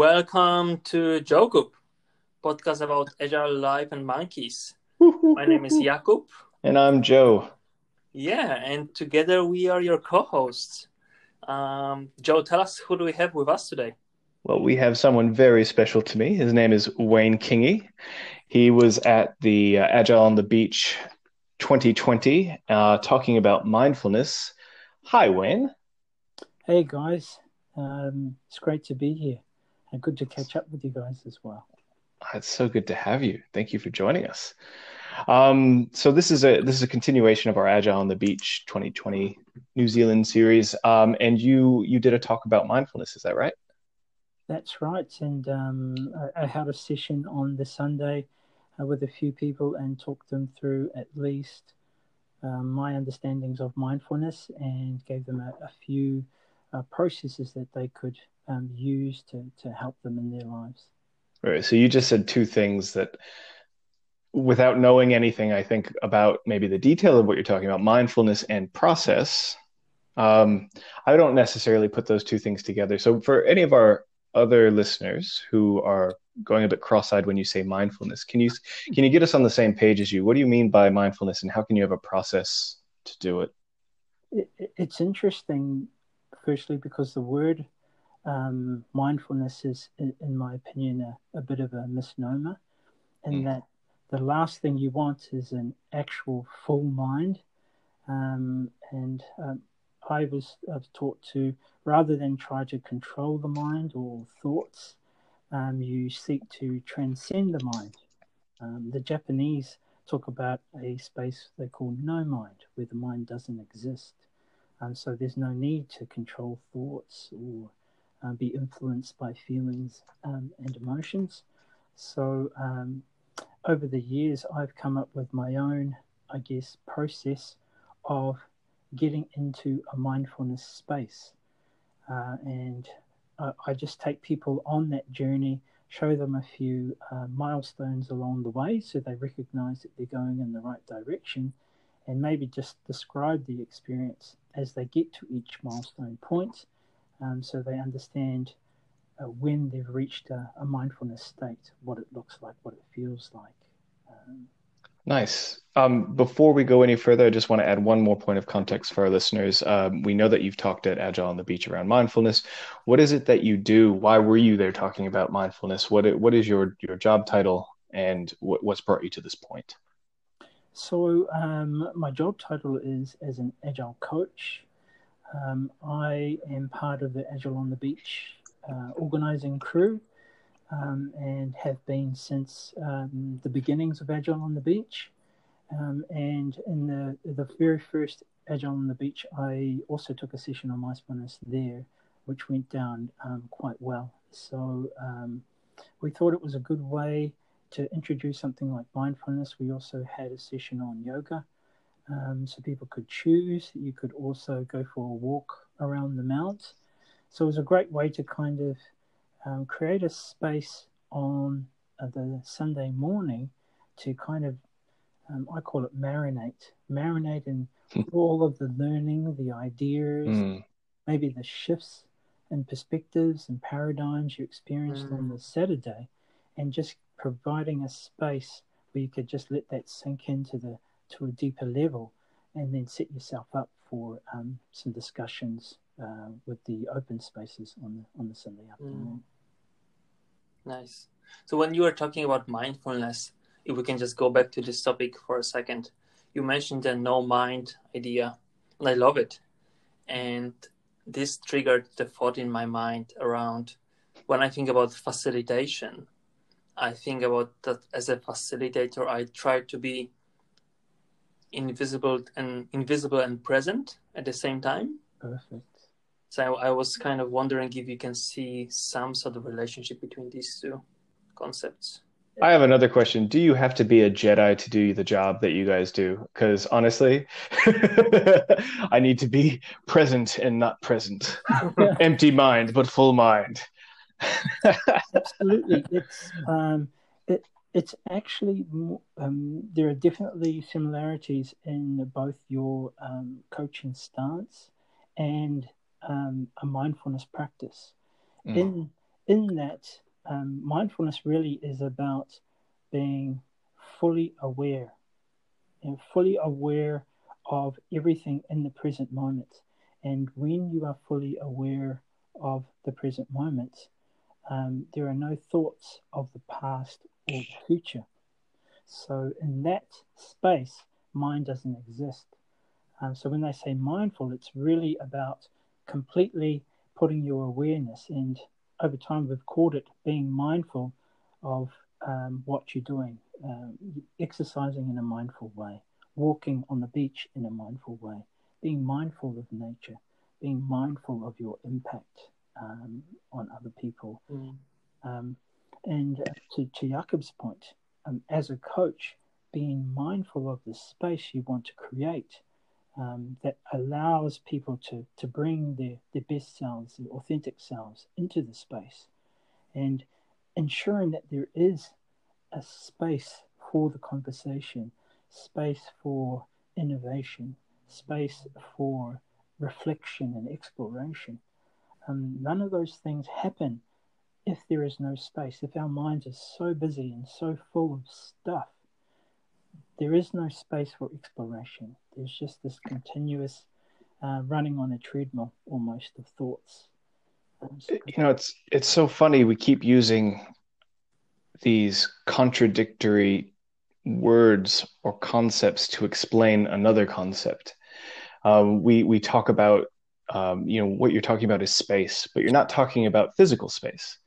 Welcome to Jokup, podcast about agile life and monkeys. My name is Jakub. And I'm Joe. Yeah, and together we are your co-hosts. Um, Joe, tell us who do we have with us today? Well, we have someone very special to me. His name is Wayne Kingy. He was at the uh, Agile on the Beach 2020 uh, talking about mindfulness. Hi, Wayne. Hey, guys. Um, it's great to be here and good to catch up with you guys as well. It's so good to have you. Thank you for joining us. Um, so this is a this is a continuation of our Agile on the Beach 2020 New Zealand series, um, and you you did a talk about mindfulness. Is that right? That's right, and um, I, I, had a session on the Sunday uh, with a few people and talked them through at least uh, my understandings of mindfulness and gave them a, a few uh, processes that they could um, use to to help them in their lives. Right. So you just said two things that without knowing anything, I think about maybe the detail of what you're talking about, mindfulness and process. Um, I don't necessarily put those two things together. So for any of our other listeners who are going a bit cross-eyed when you say mindfulness, can you can you get us on the same page as you? What do you mean by mindfulness, and how can you have a process to do it? it it's interesting, firstly, because the word um, mindfulness is, in my opinion, a, a, bit of a misnomer, in mm. that the last thing you want is an actual full mind. Um, and um, I was, was taught to, rather than try to control the mind or thoughts, um, you seek to transcend the mind. Um, the Japanese talk about a space they call no mind, where the mind doesn't exist. Um, so there's no need to control thoughts or uh, be influenced by feelings um, and emotions. So um, over the years, I've come up with my own, I guess, process of getting into a mindfulness space. Uh, and I, I, just take people on that journey, show them a few uh, milestones along the way so they recognize that they're going in the right direction, and maybe just describe the experience as they get to each milestone point um, so they understand uh, when they've reached a, a, mindfulness state, what it looks like, what it feels like. Um, nice. Um, before we go any further, I just want to add one more point of context for our listeners. Um, we know that you've talked at Agile on the Beach around mindfulness. What is it that you do? Why were you there talking about mindfulness? What what is your your job title, and what, what's brought you to this point? So, um, my job title is as an agile coach. Um, I am part of the Agile on the Beach uh, organizing crew um, and have been since um, the beginnings of Agile on the Beach. Um, and in the, the very first Agile on the Beach, I also took a session on mindfulness there, which went down um, quite well. So um, we thought it was a good way to introduce something like mindfulness. We also had a session on yoga. Um, so people could choose. You could also go for a walk around the mount. So it was a great way to kind of um, create a space on uh, the Sunday morning to kind of, um, I call it marinate, marinate in all of the learning, the ideas, mm. maybe the shifts and perspectives and paradigms you experienced mm. on the Saturday, and just providing a space where you could just let that sink into the to a deeper level, and then set yourself up for um, some discussions uh, with the open spaces on the on the Sunday afternoon. Mm. Nice. So when you were talking about mindfulness, if we can just go back to this topic for a second, you mentioned the no mind idea, and I love it. And this triggered the thought in my mind around when I think about facilitation. I think about that as a facilitator, I try to be invisible and invisible and present at the same time. Perfect. So I, I was kind of wondering if you can see some sort of relationship between these two concepts. I have another question. Do you have to be a Jedi to do the job that you guys do? Because honestly, I need to be present and not present. Empty mind, but full mind. Absolutely. It's um, it, it's actually um, there are definitely similarities in both your um, coaching stance and um, a mindfulness practice. Mm. In in that, um, mindfulness really is about being fully aware and fully aware of everything in the present moment. And when you are fully aware of the present moment, um, there are no thoughts of the past or the future. So, in that space, mind doesn't exist. Um, so, when they say mindful, it's really about completely putting your awareness, and over time, we've called it being mindful of um, what you're doing, um, exercising in a mindful way, walking on the beach in a mindful way, being mindful of nature, being mindful of your impact um, on other people. Mm. And uh, to, to Jakub's point, um, as a coach, being mindful of the space you want to create um, that allows people to, to bring their, their best selves, their authentic selves into the space and ensuring that there is a space for the conversation, space for innovation, space for reflection and exploration. Um, none of those things happen if there is no space, if our minds are so busy and so full of stuff. There is no space for exploration. There's just this continuous uh, running on a treadmill almost of thoughts. Um, you know, it's it's so funny. We keep using these contradictory words or concepts to explain another concept. Um, we we talk about um, you know what you're talking about is space, but you're not talking about physical space.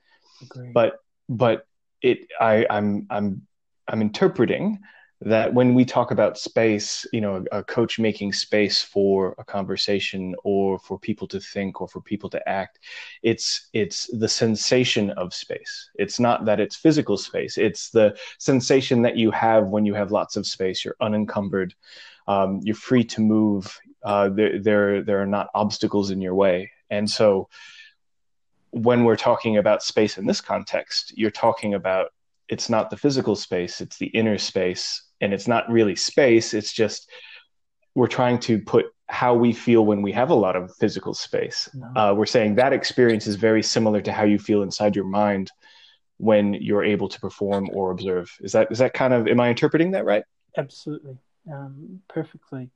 Agreed. But but it I I'm I'm I'm interpreting that when we talk about space, you know, a, a, coach making space for a conversation or for people to think or for people to act, it's it's the sensation of space. It's not that it's physical space. It's the sensation that you have when you have lots of space. You're unencumbered. Um, you're free to move. Uh, there there there are not obstacles in your way, and so when we're talking about space in this context, you're talking about it's not the physical space, it's the inner space and it's not really space it's just we're trying to put how we feel when we have a lot of physical space. No. uh, we're saying that experience is very similar to how you feel inside your mind when you're able to perform or observe. Is that is that kind of am i interpreting that right? Absolutely. Um, perfectly.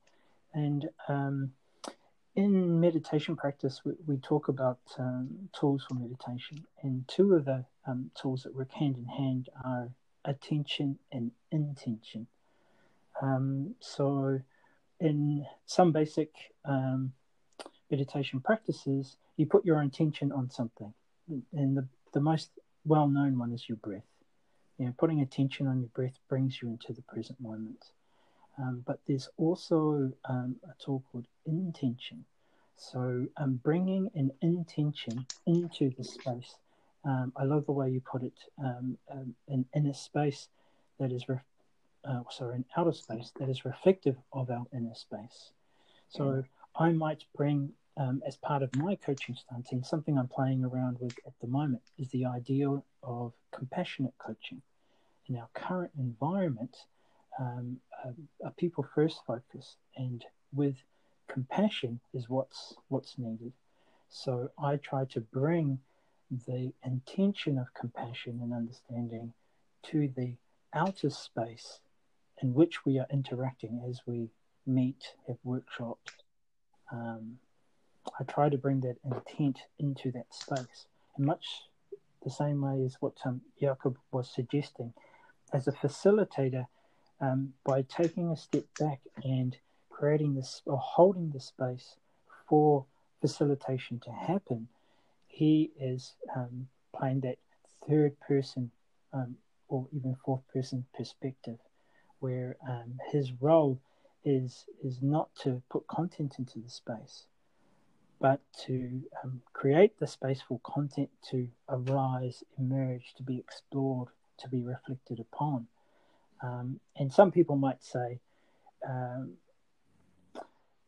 And um, in meditation practice we, we talk about um, tools for meditation and two of the um, tools that work hand in hand are attention and intention um, so, in some basic um, meditation practices, you put your intention on something, and the, the most well known one is your breath. You know, putting attention on your breath brings you into the present moment. Um, but there's also um, a tool called intention. So, um, bringing an intention into the space. Um, I love the way you put it um, um, in, in a space that is re- uh, sorry, an outer space that is reflective of our inner space. So. I might bring, um, as part of my coaching stance, and something I'm playing around with at the moment, is the idea of compassionate coaching. In our current environment, um, a, people first focus, and with compassion is what's what's needed. So I try to bring the intention of compassion and understanding to the outer space in which we are interacting as we meet, have workshops. Um, I try to bring that intent into that space, and much the same way as what um, Jakub was suggesting. As a facilitator, um, by taking a step back and creating this or holding the space for facilitation to happen, he is um, playing that third person um, or even fourth person perspective where um, his role is is not to put content into the space, but to um, create the space for content to arise, emerge, to be explored, to be reflected upon. Um, and some people might say, um,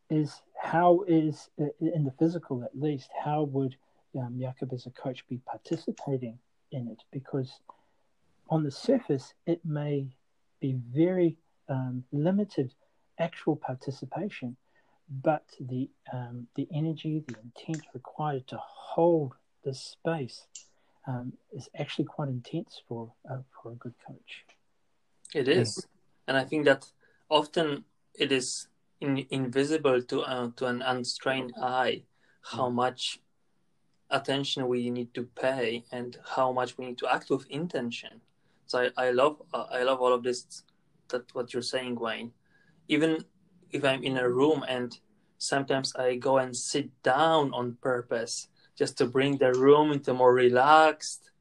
is how is in the physical at least how would um, Jakub as a coach be participating in it? Because on the surface, it may be very um, limited actual participation, but the um, the energy, the intent required to hold the space um, is actually quite intense for uh, for a good coach. It is, and I think that often it is in, invisible to uh, to an unstrained eye how mm. much attention we need to pay and how much we need to act with intention. So I, I love uh, I love all of this that what you're saying, Wayne. Even if I'm in a room and sometimes I go and sit down on purpose just to bring the room into a more relaxed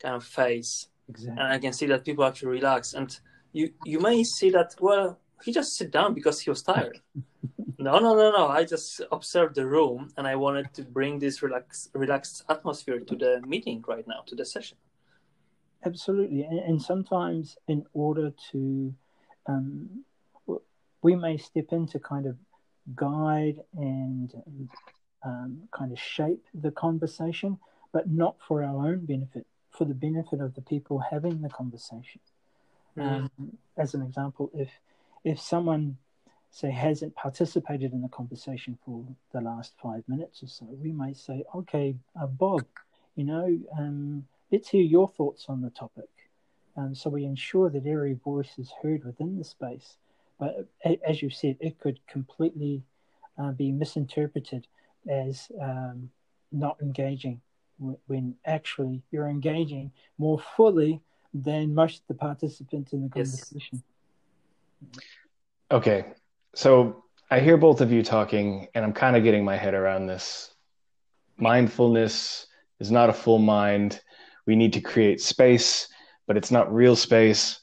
kind of phase. Exactly. And I can see that people actually relax. And you you may see that well he just sit down because he was tired. no, no, no, no. I just observed the room and I wanted to bring this relax, relaxed atmosphere to the meeting right now, to the session. Absolutely. And, and sometimes, in order to, um, we may step in to kind of guide and um, kind of shape the conversation, but not for our own benefit, for the benefit of the people having the conversation. Mm. Um, as an example, if if someone say hasn't participated in the conversation for the last five minutes or so, we may say, okay, uh, Bob, you know, um, let's hear your thoughts on the topic. Um, so we ensure that every voice is heard within the space. But as you said, it could completely uh, be misinterpreted as um, not engaging when actually you're engaging more fully than most of the participants in the conversation. Yes. Okay, so I hear both of you talking, and I'm kind of getting my head around this. Mindfulness is not a full mind. We need to create space, but it's not real space.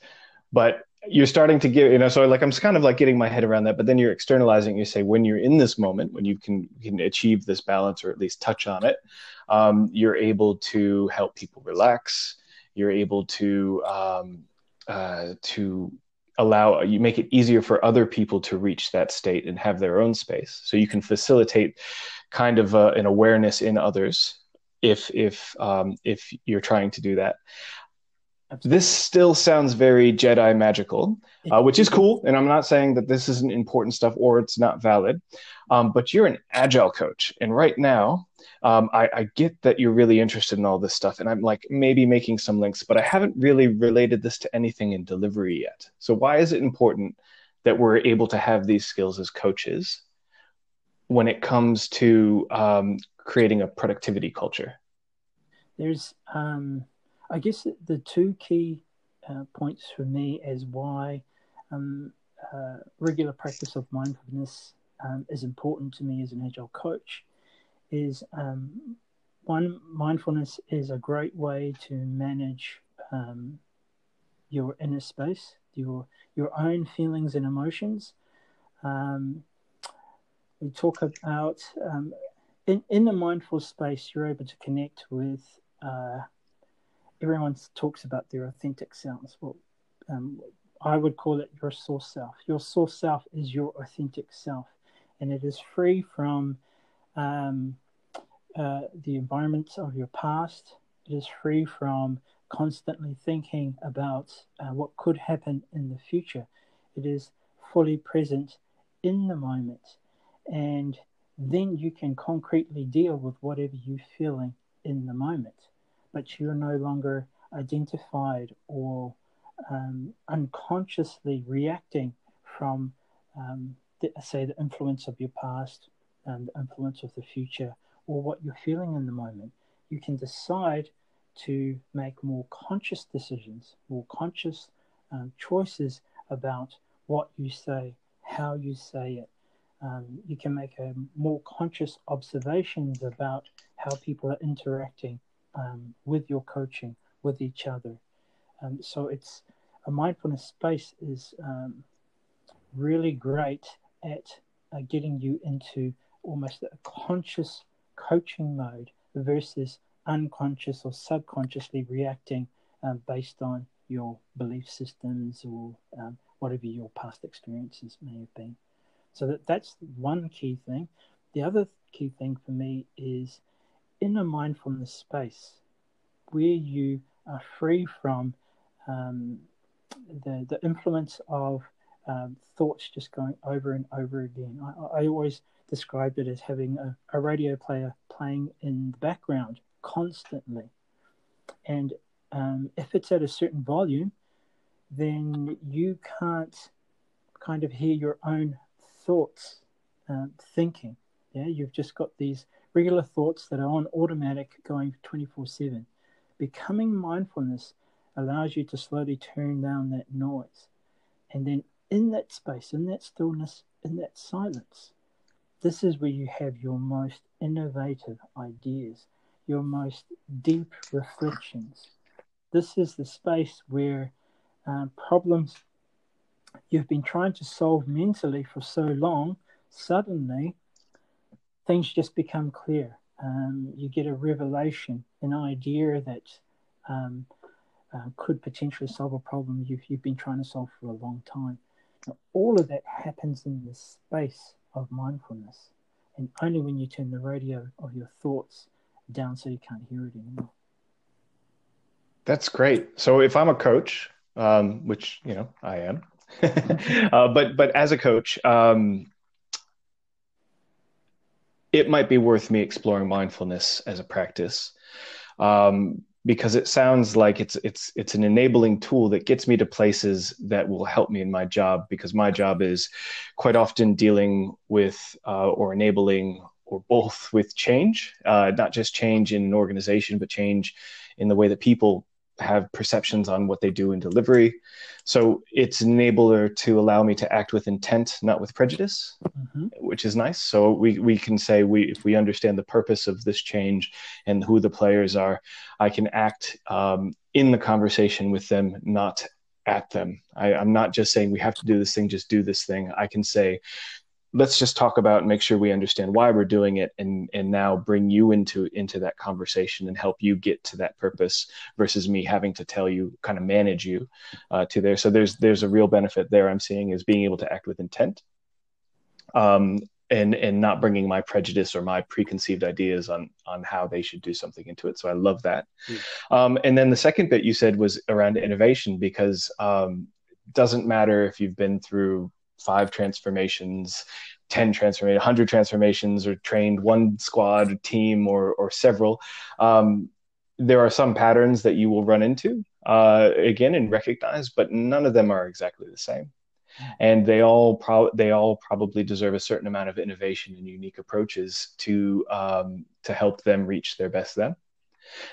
But you're starting to get, you know, so like I'm kind of like getting my head around that. But then you're externalizing. You say when you're in this moment, when you can can achieve this balance or at least touch on it, um, you're able to help people relax. You're able to um, uh, to allow you make it easier for other people to reach that state and have their own space. So you can facilitate kind of uh, an awareness in others if if um, if you're trying to do that. Absolutely. this still sounds very jedi magical uh, which is cool and i'm not saying that this isn't important stuff or it's not valid um, but you're an agile coach and right now um, I, I, get that you're really interested in all this stuff, and I'm like maybe making some links, but I haven't really related this to anything in delivery yet. So, why is it important that we're able to have these skills as coaches when it comes to um, creating a productivity culture? There's, um, I guess, the two key uh, points for me as why um, uh, regular practice of mindfulness um, is important to me as an agile coach is um, one mindfulness is a great way to manage um, your inner space, your your own feelings and emotions. Um, we talk about um, in in the mindful space, you're able to connect with. Uh, everyone talks about their authentic selves. Well, um, I would call it your source self. Your source self is your authentic self, and it is free from um, uh, the environment of your past. It is free from constantly thinking about uh, what could happen in the future. It is fully present in the moment. And then you can concretely deal with whatever you're feeling in the moment. But you're no longer identified or um, unconsciously reacting from, um, the, say, the influence of your past and the influence of the future or what you're feeling in the moment, you can decide to make more conscious decisions, more conscious um, choices about what you say, how you say it. Um, you can make a more conscious observations about how people are interacting um, with your coaching, with each other. Um, so it's a mindfulness space is um, really great at uh, getting you into almost a conscious coaching mode versus unconscious or subconsciously reacting um, based on your belief systems or um, whatever your past experiences may have been. So that, that's one key thing. The other key thing for me is in a mindfulness space where you are free from um, the, the influence of um, thoughts just going over and over again. I, I always described it as having a, a radio player playing in the background constantly. and um, if it's at a certain volume, then you can't kind of hear your own thoughts um, thinking. Yeah, you've just got these regular thoughts that are on automatic going 24 7. Becoming mindfulness allows you to slowly turn down that noise. And then in that space, in that stillness, in that silence, this is where you have your most innovative ideas, your most deep reflections. This is the space where uh, problems you've been trying to solve mentally for so long, suddenly things just become clear. Um, you get a revelation, an idea that um, uh, could potentially solve a problem you've, you've been trying to solve for a long time. Now, all of that happens in this space of mindfulness, and only when you turn the radio of your thoughts down so you can't hear it anymore. That's great. So if I'm a coach, um, which you know I am, uh, but but as a coach, um, it might be worth me exploring mindfulness as a practice um, because it sounds like it's it's it's an enabling tool that gets me to places that will help me in my job because my job is quite often dealing with uh, or enabling or both with change, uh, not just change in an organization, but change in the way that people have perceptions on what they do in delivery. So it's an enabler to allow me to act with intent, not with prejudice, mm-hmm. which is nice. So we, we can say we if we understand the purpose of this change and who the players are, I can act um, in the conversation with them, not at them. I, I'm not just saying we have to do this thing, just do this thing. I can say, let's just talk about and make sure we understand why we're doing it and and now bring you into into that conversation and help you get to that purpose versus me having to tell you kind of manage you uh, to there. So there's there's a real benefit there i'm seeing is being able to act with intent um, and and not bringing my prejudice or my preconceived ideas on on how they should do something into it. So i love that. Mm. um, and then the second bit you said was around innovation because um, doesn't matter if you've been through five transformations, 10 transformations, 100 transformations, or trained one squad, team, or, or several. Um, there are some patterns that you will run into uh, again and recognize, but none of them are exactly the same. And they all pro- they all probably deserve a certain amount of innovation and unique approaches to um, to help them reach their best them.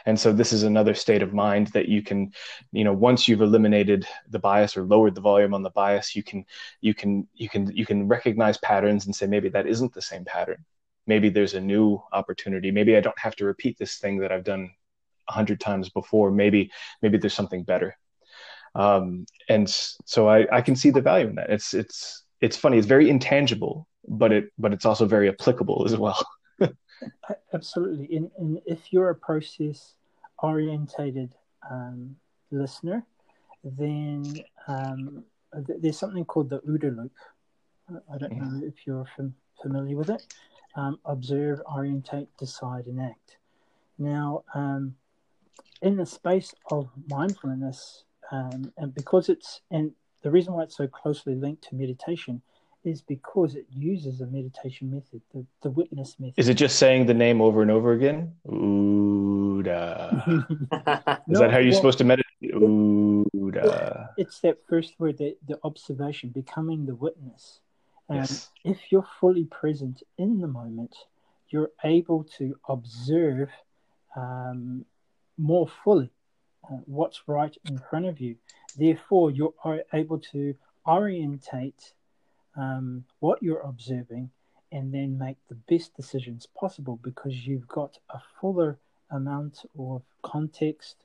And so this is another state of mind that you can, you know, once you've eliminated the bias or lowered the volume on the bias, you can, you can, you can, you can recognize patterns and say maybe that isn't the same pattern. Maybe there's a new opportunity. Maybe I don't have to repeat this thing that I've done a hundred times before. Maybe, maybe there's something better. Um, and so I, I can see the value in that. It's, it's, it's funny. It's very intangible, but it, but it's also very applicable as well. Absolutely. And, and if you're a process orientated um, listener, then um, th- there's something called the OODA loop. I don't know if you're fam- familiar with it. Um, observe, orientate, decide, and act. Now, um, in the space of mindfulness, um, and because it's, and the reason why it's so closely linked to meditation is because it uses a meditation method, the, the witness method. Is it just saying the name over and over again? Ooda. is no, that how you're well, supposed to meditate? Ooda. It's that first word, the, the observation, becoming the witness. And yes. if you're fully present in the moment, you're able to observe um, more fully uh, what's right in front of you. Therefore, you're able to orientate um, what you're observing and then make the best decisions possible because you've got a fuller amount of context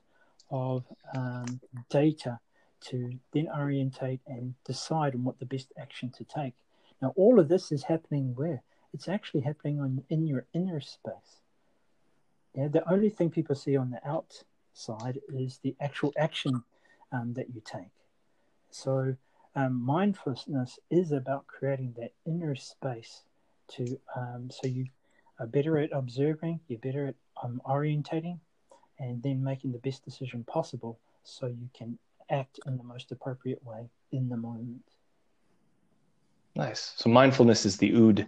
of um, data to then orientate and decide on what the best action to take. Now, all of this is happening where? It's actually happening on in your inner space. Yeah, the only thing people see on the outside is the actual action um, that you take. So um, mindfulness is about creating that inner space to um, so you are better at observing you're better at um, orientating and then making the best decision possible so you can act in the most appropriate way in the moment. Nice. So mindfulness is the ood.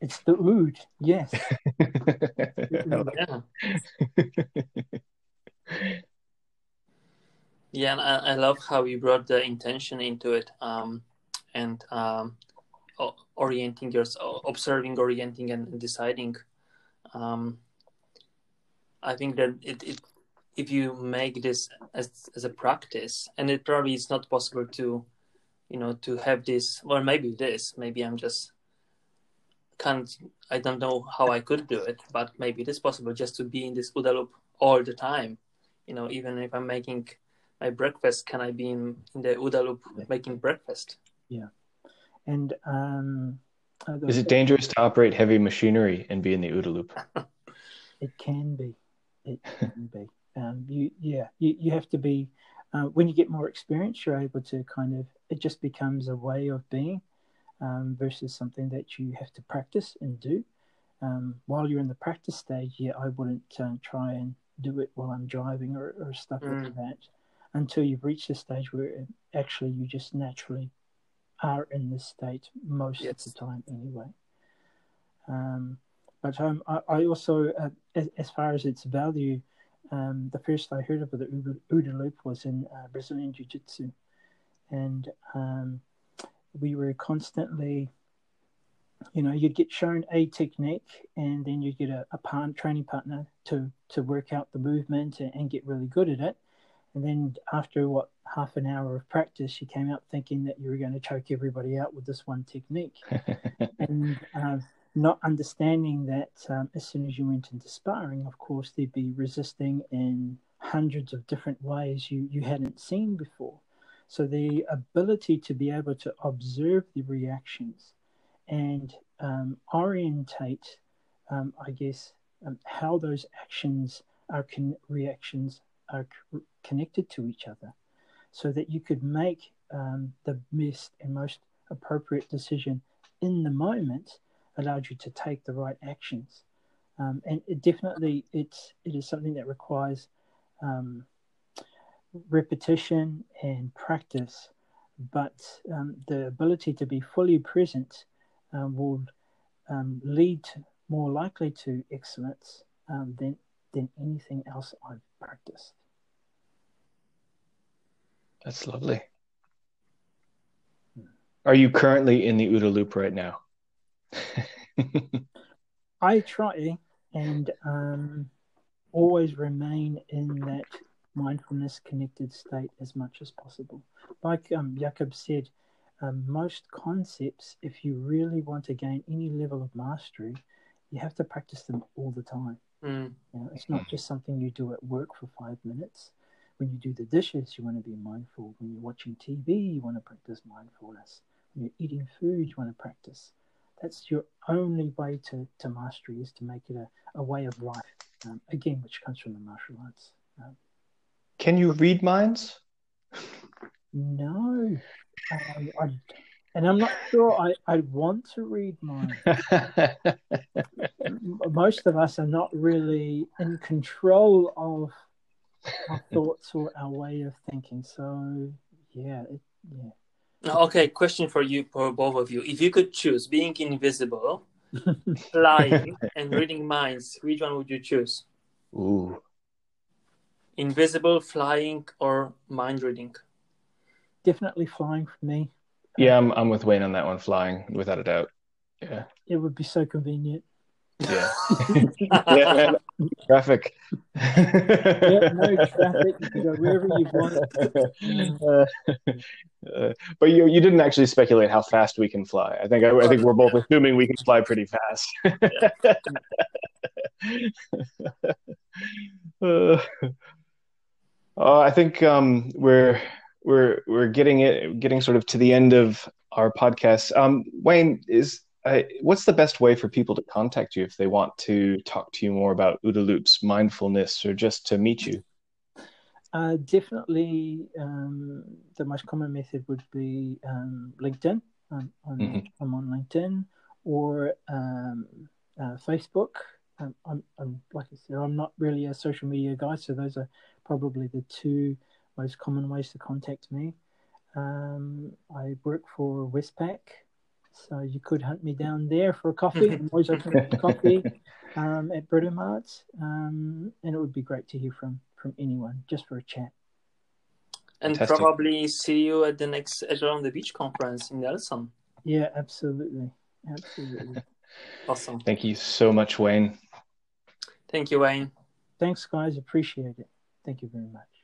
It's the ood yes. Yeah. Yeah, and I, I love how you brought the intention into it, um, and um, orienting yourself, observing, orienting, and deciding. Um, I think that it, it if you make this as as a practice, and it probably is not possible to, you know, to have this. Or maybe it is. Maybe I'm just can't. I don't know how I could do it, but maybe it is possible just to be in this OODA loop all the time. You know, even if I'm making my breakfast, can I be in, in the OODA loop making breakfast? Yeah, and um, is it dangerous to operate heavy machinery and be in the OODA loop? it can be. It can be. Um, you, yeah, you, you have to be. Uh, when you get more experience, you're able to kind of. It just becomes a way of being, um, versus something that you have to practice and do. Um, while you're in the practice stage, yeah, I wouldn't uh, try and do it while I'm driving or, or stuff mm. like that until you've reached a stage where actually you just naturally are in this state most yes. of the time anyway. Um, but um, I, I, also, uh, as, as, far as its value, um, the first I heard of the OODA loop was in uh, Brazilian Jiu Jitsu. And um, we were constantly, you know, you'd get shown a technique and then you'd get a, a part, training partner to, to work out the movement and, and get really good at it. And then after what half an hour of practice, you came out thinking that you were going to choke everybody out with this one technique, and uh, not understanding that um, as soon as you went into sparring, of course, there'd be resisting in hundreds of different ways you you hadn't seen before. So the ability to be able to observe the reactions and um, orientate, um, I guess, um, how those actions are con- reactions are connected to each other so that you could make um, the best and most appropriate decision in the moment allowed you to take the right actions. Um, and it definitely it's it is something that requires um, repetition and practice but um, the ability to be fully present um, will um, lead more likely to excellence than than anything else I've practiced. That's lovely. Are you currently in the OODA loop right now? I try and um, always remain in that mindfulness connected state as much as possible. Like um, Jakub said, um, most concepts, if you really want to gain any level of mastery, you have to practice them all the time. Mm. You know, it's not just something you do at work for five minutes. When you do the dishes, you want to be mindful. When you're watching TV, you want to practice mindfulness. When you're eating food, you want to practice. That's your only way to, to mastery is to make it a, a way of life. Um, again, which comes from the martial arts. Um, Can you read minds? No. I, I, and I'm not sure I, I want to read minds. Most of us are not really in control of our thoughts or our way of thinking. So yeah, it, yeah. Okay, question for you, for both of you. If you could choose being invisible, flying, and reading minds, which one would you choose? Ooh. Invisible, flying, or mind reading? Definitely flying for me. Yeah, I'm I'm with Wayne on that one. Flying, without a doubt. Yeah. It would be so convenient. Yeah. yeah traffic. yeah, no traffic. You can go wherever you want. Uh, uh, but you you didn't actually speculate how fast we can fly. I think I, I think we're both assuming we can fly pretty fast. uh, I think um, we're we're we're getting it getting sort of to the end of our podcast. Um, Wayne is uh, what's the best way for people to contact you if they want to talk to you more about OODA loops, mindfulness, or just to meet you? Uh, definitely, um, the most common method would be um, LinkedIn. I'm on, mm-hmm. I'm on LinkedIn or um, uh, Facebook. Um, I'm, I'm, like I said, I'm not really a social media guy, so those are probably the two most common ways to contact me. Um, I work for Westpac, so you could hunt me down there for a coffee. I'm always open for coffee um, at Britomart, um, and it would be great to hear from from anyone just for a chat. And Fantastic. probably see you at the next Agile on the Beach conference in Nelson. Yeah, absolutely. Absolutely. Awesome. Thank you so much, Wayne. Thank you, Wayne. Thanks, guys. Appreciate it. Thank you very much.